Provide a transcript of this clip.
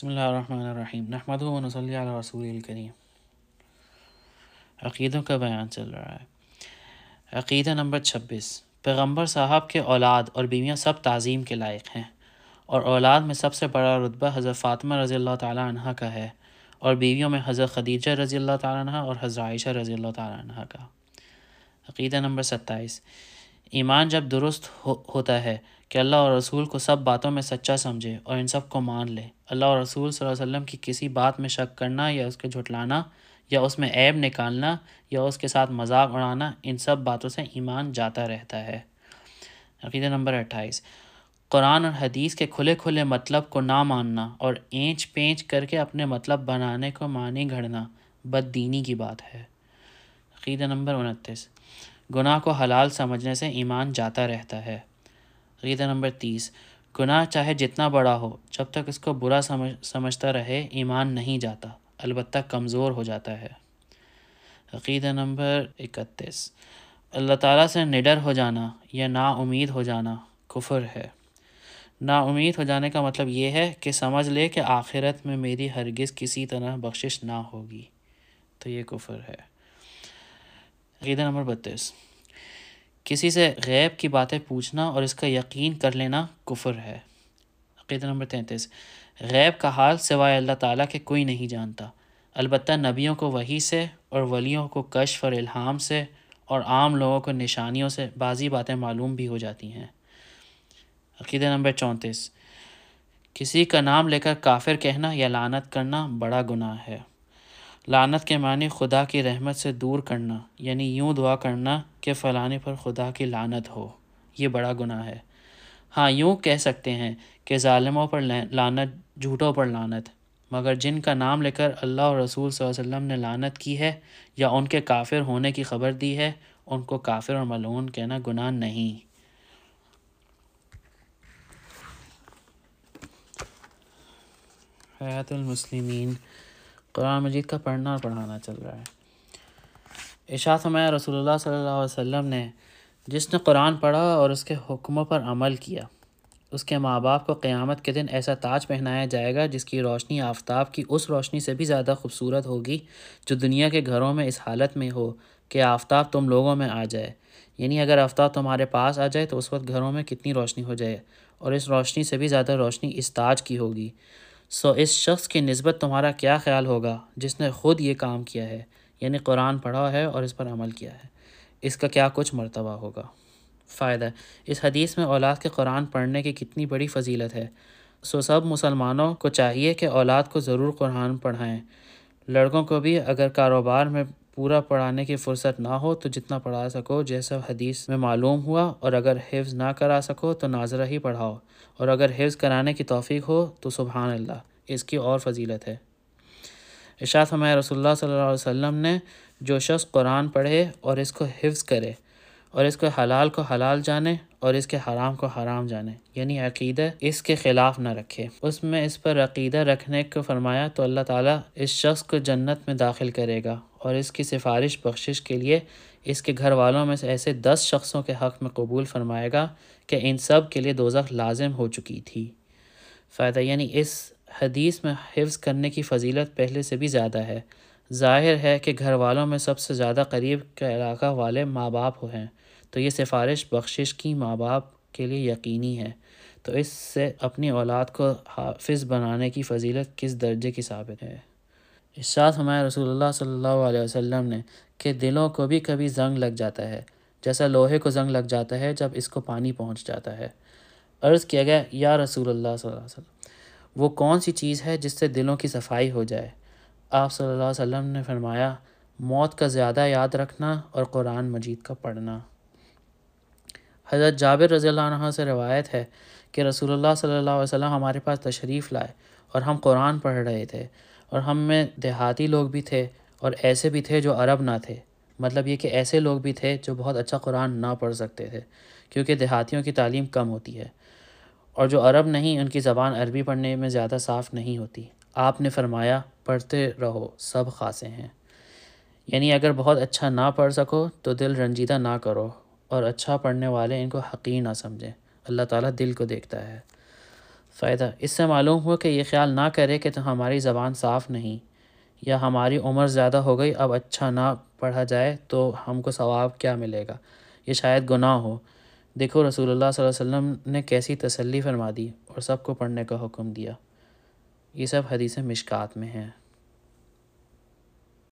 بسم اللہ الرحمن الرحیم۔ نحمد و نصلی علی رسول الکریم۔ عقیدوں کا بیان چل رہا ہے۔ عقیدہ نمبر چھبیس۔ پیغمبر صاحب کے اولاد اور بیویاں سب تعظیم کے لائق ہیں۔ اور اولاد میں سب سے بڑا رتبہ حضرت فاطمہ رضی اللہ تعالیٰ عنہ کا ہے۔ اور بیویوں میں حضرت خدیجہ رضی اللہ تعالیٰ عنہ اور حضرت عائشہ رضی اللہ تعالیٰ عنہ کا۔ عقیدہ نمبر ستائیس۔ ایمان جب درست ہوتا ہے کہ اللہ اور رسول کو سب باتوں میں سچا سمجھے اور ان سب کو مان لے۔ اللہ اور رسول صلی اللہ علیہ وسلم کی کسی بات میں شک کرنا یا اس کے جھٹلانا یا اس میں عیب نکالنا یا اس کے ساتھ مذاق اڑانا، ان سب باتوں سے ایمان جاتا رہتا ہے۔ عقیدہ نمبر اٹھائیس۔ قرآن اور حدیث کے کھلے کھلے مطلب کو نہ ماننا اور اینچ پینچ کر کے اپنے مطلب بنانے کو معنی گھڑنا بد دینی کی بات ہے۔ عقیدہ نمبر انتیس۔ گناہ کو حلال سمجھنے سے ایمان جاتا رہتا ہے۔ عقیدہ نمبر تیس، گناہ چاہے جتنا بڑا ہو، جب تک اس کو برا سمجھ، سمجھتا رہے، ایمان نہیں جاتا، البتہ کمزور ہو جاتا ہے۔ عقیدہ نمبر اکتیس۔ اللہ تعالیٰ سے نڈر ہو جانا یا نا امید ہو جانا کفر ہے۔ نا امید ہو جانے کا مطلب یہ ہے کہ سمجھ لے کہ آخرت میں میری ہرگز کسی طرح بخشش نہ ہوگی۔ تو یہ کفر ہے۔ عقیدہ نمبر بتیس۔ کسی سے غیب کی باتیں پوچھنا اور اس کا یقین کر لینا کفر ہے۔ عقیدہ نمبر تینتیس، غیب کا حال سوائے اللہ تعالیٰ کے کوئی نہیں جانتا۔ البتہ نبیوں کو وہی سے اور ولیوں کو کشف اور الہام سے اور عام لوگوں کو نشانیوں سے بعضی باتیں معلوم بھی ہو جاتی ہیں۔ عقیدہ نمبر چونتیس، کسی کا نام لے کر کافر کہنا یا لانت کرنا بڑا گناہ ہے۔ لانت کے معنی خدا کی رحمت سے دور کرنا یعنی یوں دعا کرنا کہ فلانے پر خدا کی لانت ہو۔ یہ بڑا گناہ ہے۔ ہاں یوں کہہ سکتے ہیں کہ ظالموں پر لانت جھوٹوں پر لانت مگر جن کا نام لے کر اللہ اور رسول صلی اللہ علیہ وسلم نے لانت کی ہے یا ان کے کافر ہونے کی خبر دی ہے، ان کو کافر اور ملعون کہنا گناہ نہیں۔ حیات المسلمین قرآن مجید کا پڑھنا اور پڑھانا چل رہا ہے۔ اشاعت ہمیں رسول اللہ صلی اللہ علیہ وسلم نے جس نے قرآن پڑھا اور اس کے حکموں پر عمل کیا، اس کے ماں باپ کو قیامت کے دن ایسا تاج پہنایا جائے گا جس کی روشنی آفتاب کی اس روشنی سے بھی زیادہ خوبصورت ہوگی جو دنیا کے گھروں میں اس حالت میں ہو کہ آفتاب تم لوگوں میں آ جائے۔ یعنی اگر آفتاب تمہارے پاس آ جائے تو اس وقت گھروں میں کتنی روشنی ہو جائے اور اس روشنی سے بھی زیادہ روشنی اس تاج کی ہوگی۔ سو اس شخص کی نسبت تمہارا کیا خیال ہوگا؟ جس نے خود یہ کام کیا ہے یعنی قرآن پڑھا ہے اور اس پر عمل کیا ہے، اس کا کیا کچھ مرتبہ ہوگا؟ فائدہ، اس حدیث میں اولاد کے قرآن پڑھنے کی کتنی بڑی فضیلت ہے۔ سو سب مسلمانوں کو چاہیے کہ اولاد کو ضرور قرآن پڑھائیں۔ لڑکوں کو بھی اگر کاروبار میں پورا پڑھانے کی فرصت نہ ہو تو جتنا پڑھا سکو جیسا حدیث میں معلوم ہوا، اور اگر حفظ نہ کرا سکو تو ناظرہ ہی پڑھاؤ۔ اور اگر حفظ کرانے کی توفیق ہو تو سبحان اللہ، اس کی اور فضیلت ہے۔ اشاعت ہمارے رسول اللہ صلی اللہ علیہ وسلم نے جو شخص قرآن پڑھے اور اس کو حفظ کرے اور اس کو حلال کو حلال جانے اور اس کے حرام کو حرام جانے یعنی عقیدہ اس کے خلاف نہ رکھے۔ اس میں اس پر عقیدہ رکھنے کو فرمایا تو اللہ تعالیٰ اس شخص کو جنت میں داخل کرے گا اور اس کی سفارش بخشش کے لیے اس کے گھر والوں میں سے ایسے دس شخصوں کے حق میں قبول فرمائے گا کہ ان سب کے لیے دوزخ لازم ہو چکی تھی۔ فائدہ یعنی اس حدیث میں حفظ کرنے کی فضیلت پہلے سے بھی زیادہ ہے۔ ظاہر ہے کہ گھر والوں میں سب سے زیادہ قریب کے علاقہ والے ماں باپ ہیں۔ تو یہ سفارش بخشش کی ماں باپ کے لیے یقینی ہے۔ تو اس سے اپنی اولاد کو حافظ بنانے کی فضیلت کس درجے کی ثابت ہے؟ اس ساتھ ہمارے رسول اللہ صلی اللہ علیہ وسلم نے کہ دلوں کو بھی کبھی زنگ لگ جاتا ہے، جیسا لوہے کو زنگ لگ جاتا ہے جب اس کو پانی پہنچ جاتا ہے۔ عرض کیا گیا، یا رسول اللہ صلی اللہ علیہ وسلم، وہ کون سی چیز ہے جس سے دلوں کی صفائی ہو جائے؟ آپ صلی اللہ علیہ وسلم نے فرمایا، موت کا زیادہ یاد رکھنا اور قرآن مجید کا پڑھنا۔ حضرت جابر رضی اللہ عنہ سے روایت ہے کہ رسول اللہ صلی اللہ علیہ وسلم ہمارے پاس تشریف لائے اور ہم قرآن پڑھ رہے تھے اور ہم میں دیہاتی لوگ بھی تھے اور ایسے بھی تھے جو عرب نہ تھے۔ مطلب یہ کہ ایسے لوگ بھی تھے جو بہت اچھا قرآن نہ پڑھ سکتے تھے، کیونکہ دیہاتیوں کی تعلیم کم ہوتی ہے اور جو عرب نہیں، ان کی زبان عربی پڑھنے میں زیادہ صاف نہیں ہوتی۔ آپ نے فرمایا، پڑھتے رہو، سب خاصے ہیں۔ یعنی اگر بہت اچھا نہ پڑھ سکو تو دل رنجیدہ نہ کرو اور اچھا پڑھنے والے ان کو حقیر نہ سمجھیں۔ اللہ تعالیٰ دل کو دیکھتا ہے۔ فائدہ، اس سے معلوم ہوا کہ یہ خیال نہ کرے کہ تو ہماری زبان صاف نہیں یا ہماری عمر زیادہ ہو گئی، اب اچھا نہ پڑھا جائے تو ہم کو ثواب کیا ملے گا؟ یہ شاید گناہ ہو۔ دیکھو، رسول اللہ صلی اللہ علیہ وسلم نے کیسی تسلی فرما دی اور سب کو پڑھنے کا حکم دیا۔ یہ سب حدیث مشکات میں ہیں۔